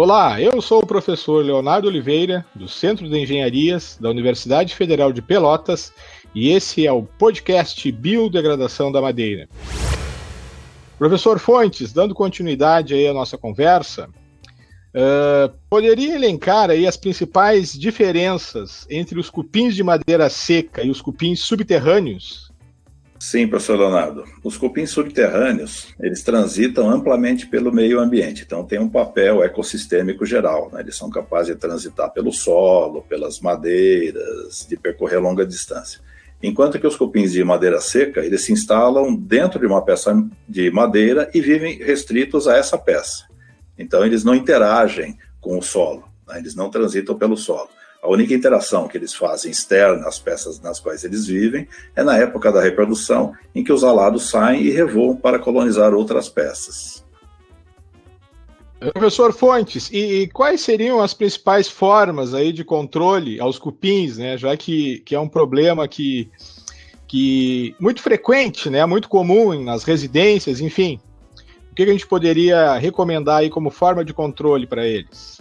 Olá, eu sou o professor Leonardo Oliveira, do Centro de Engenharias da Universidade Federal de Pelotas, e esse é o podcast Biodegradação da Madeira. Professor Fontes, dando continuidade aí à nossa conversa, uh, poderia elencar aí as principais diferenças entre os cupins de madeira seca e os cupins subterrâneos Sim, professor Leonardo. Os cupins subterrâneos, eles transitam amplamente pelo meio ambiente, então tem um papel ecossistêmico geral. Né? Eles são capazes de transitar pelo solo, pelas madeiras, de percorrer longa distância. Enquanto que os cupins de madeira seca, eles se instalam dentro de uma peça de madeira e vivem restritos a essa peça. Então eles não interagem com o solo, né? eles não transitam pelo solo. A única interação que eles fazem externa às peças nas quais eles vivem é na época da reprodução, em que os alados saem e revoam para colonizar outras peças. Professor Fontes, e, e, quais seriam as principais formas aí de controle aos cupins, né? Já que, que é um problema que, que muito frequente, né? Muito comum nas residências, enfim. O que a gente poderia recomendar aí como forma de controle para eles?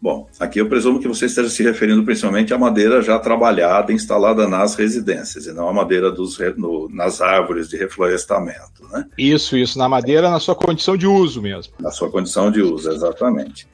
Bom, aqui eu presumo que você esteja se referindo principalmente à madeira já trabalhada, instalada nas residências, e não à madeira dos, no, nas árvores de reflorestamento, né? Isso, isso, na madeira na sua condição de uso mesmo. Na sua condição de uso, exatamente.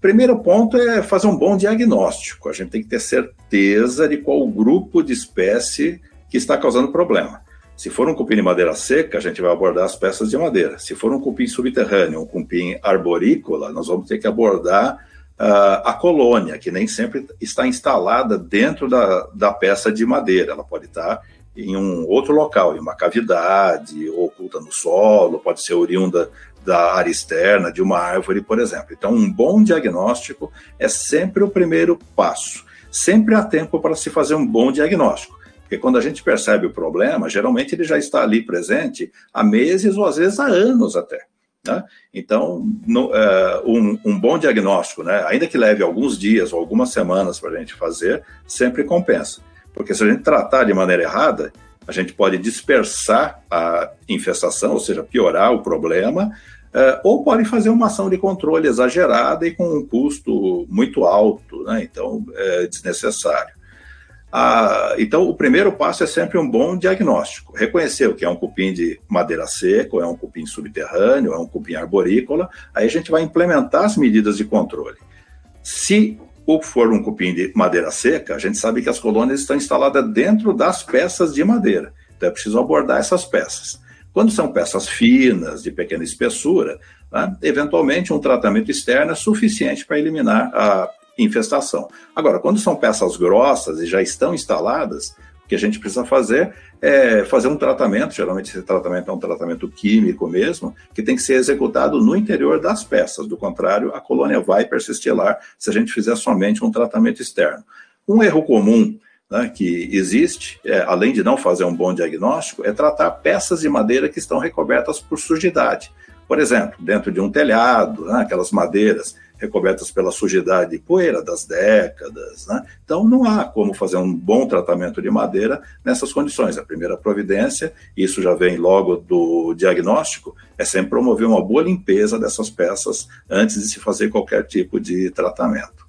Primeiro ponto é fazer um bom diagnóstico. A gente tem que ter certeza de qual grupo de espécie que está causando problema. Se for um cupim de madeira seca, a gente vai abordar as peças de madeira. Se for um cupim subterrâneo, um cupim arborícola, nós vamos ter que abordar uh, a colônia, que nem sempre está instalada dentro da, da peça de madeira, ela pode estar em um outro local, em uma cavidade, oculta no solo, pode ser oriunda da área externa de uma árvore, por exemplo. Então, um bom diagnóstico é sempre o primeiro passo. Sempre há tempo para se fazer um bom diagnóstico. Porque quando a gente percebe o problema, geralmente ele já está ali presente há meses ou às vezes há anos até. Né? Então, no, é, um, um, bom diagnóstico, né? ainda que leve alguns dias ou algumas semanas para a gente fazer, sempre compensa. Porque se a gente tratar de maneira errada, a gente pode dispersar a infestação, ou seja, piorar o problema, é, ou pode fazer uma ação de controle exagerada e com um custo muito alto, né? então é desnecessário. Ah, então, o primeiro passo é sempre um bom diagnóstico. Reconhecer o que é um cupim de madeira seca, é um cupim subterrâneo, é um cupim arborícola. Aí a gente vai implementar as medidas de controle. Se for um cupim de madeira seca, a gente sabe que as colônias estão instaladas dentro das peças de madeira. Então é preciso abordar essas peças. Quando são peças finas, de pequena espessura, né, eventualmente um tratamento externo é suficiente para eliminar a infestação. Agora, quando são peças grossas e já estão instaladas, o que a gente precisa fazer é fazer um tratamento, geralmente esse tratamento é um tratamento químico mesmo, que tem que ser executado no interior das peças, do contrário, a colônia vai persistir lá se a gente fizer somente um tratamento externo. Um erro comum né, que existe, é, além de não fazer um bom diagnóstico, é tratar peças de madeira que estão recobertas por sujidade. Por exemplo, dentro de um telhado, né, aquelas madeiras recobertas pela sujidade e poeira das décadas. Né? Então, não há como fazer um bom tratamento de madeira nessas condições. A primeira providência, isso já vem logo do diagnóstico, é sempre promover uma boa limpeza dessas peças antes de se fazer qualquer tipo de tratamento.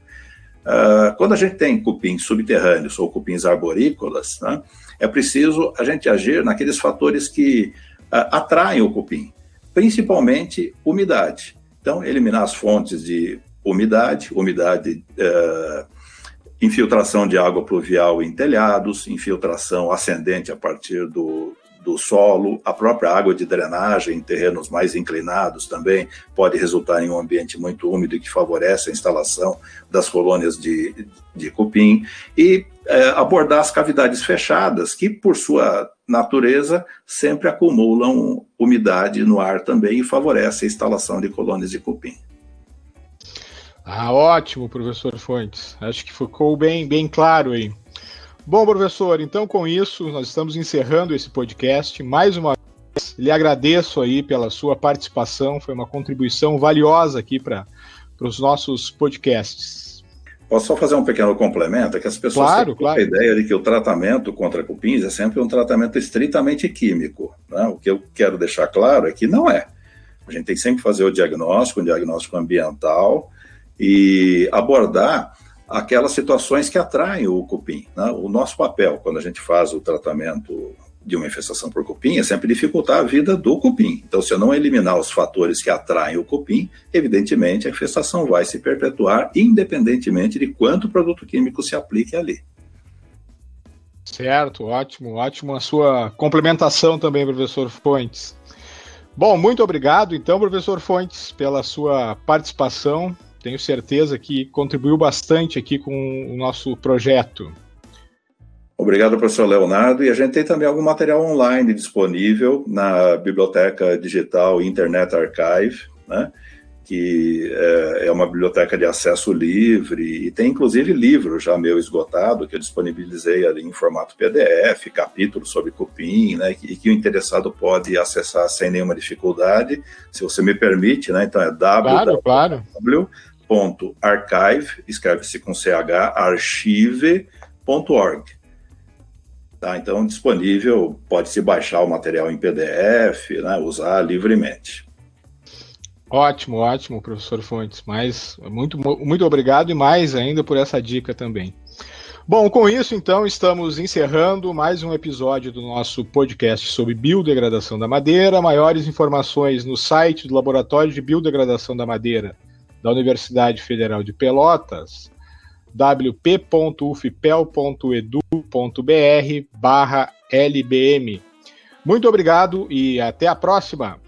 Uh, quando a gente tem cupins subterrâneos ou cupins arborícolas, né, é preciso a gente agir naqueles fatores que uh, atraem o cupim, principalmente umidade. Então, eliminar as fontes de umidade, umidade, é, infiltração de água pluvial em telhados, infiltração ascendente a partir do, do solo, a própria água de drenagem em terrenos mais inclinados também pode resultar em um ambiente muito úmido que favorece a instalação das colônias de, de cupim, e é, abordar as cavidades fechadas, que por sua natureza sempre acumulam umidade no ar também e favorece a instalação de colônias de cupim. Ah, ótimo, professor Fontes. Acho que ficou bem, bem claro aí. Bom, professor, então com isso nós estamos encerrando esse podcast. Mais uma vez, lhe agradeço aí pela sua participação, foi uma contribuição valiosa aqui para os nossos podcasts. Posso só fazer um pequeno complemento? É que as pessoas claro, têm claro. a ideia de que o tratamento contra cupins é sempre um tratamento estritamente químico. Né? O que eu quero deixar claro é que não é. A gente tem que sempre fazer o diagnóstico, um diagnóstico ambiental, e abordar aquelas situações que atraem o cupim. Né? O nosso papel, quando a gente faz o tratamento de uma infestação por cupim, é sempre dificultar a vida do cupim. Então, se eu não eliminar os fatores que atraem o cupim, evidentemente a infestação vai se perpetuar, independentemente de quanto produto químico se aplique ali. Certo, ótimo, ótimo a sua complementação também, professor Fontes. Bom, muito obrigado, então, professor Fontes, pela sua participação. Tenho certeza que contribuiu bastante aqui com o nosso projeto. Obrigado, professor Leonardo. E a gente tem também algum material online disponível na Biblioteca Digital Internet Archive, né? que é, é uma biblioteca de acesso livre e tem inclusive livro já meu esgotado que eu disponibilizei ali em formato PDF, capítulos sobre cupim, né, e que o interessado pode acessar sem nenhuma dificuldade, se você me permite, né, então é www.archive, escreve-se com ch, archive.org. Tá, então disponível, pode-se baixar o material em PDF, né, usar livremente. Ótimo, ótimo, professor Fontes. Mas muito, muito obrigado e mais ainda por essa dica também. Bom, com isso, então, estamos encerrando mais um episódio do nosso podcast sobre biodegradação da madeira. Maiores informações no site do Laboratório de Biodegradação da Madeira da Universidade Federal de Pelotas, wp.ufpel.edu.br barra LBM. Muito obrigado e até a próxima!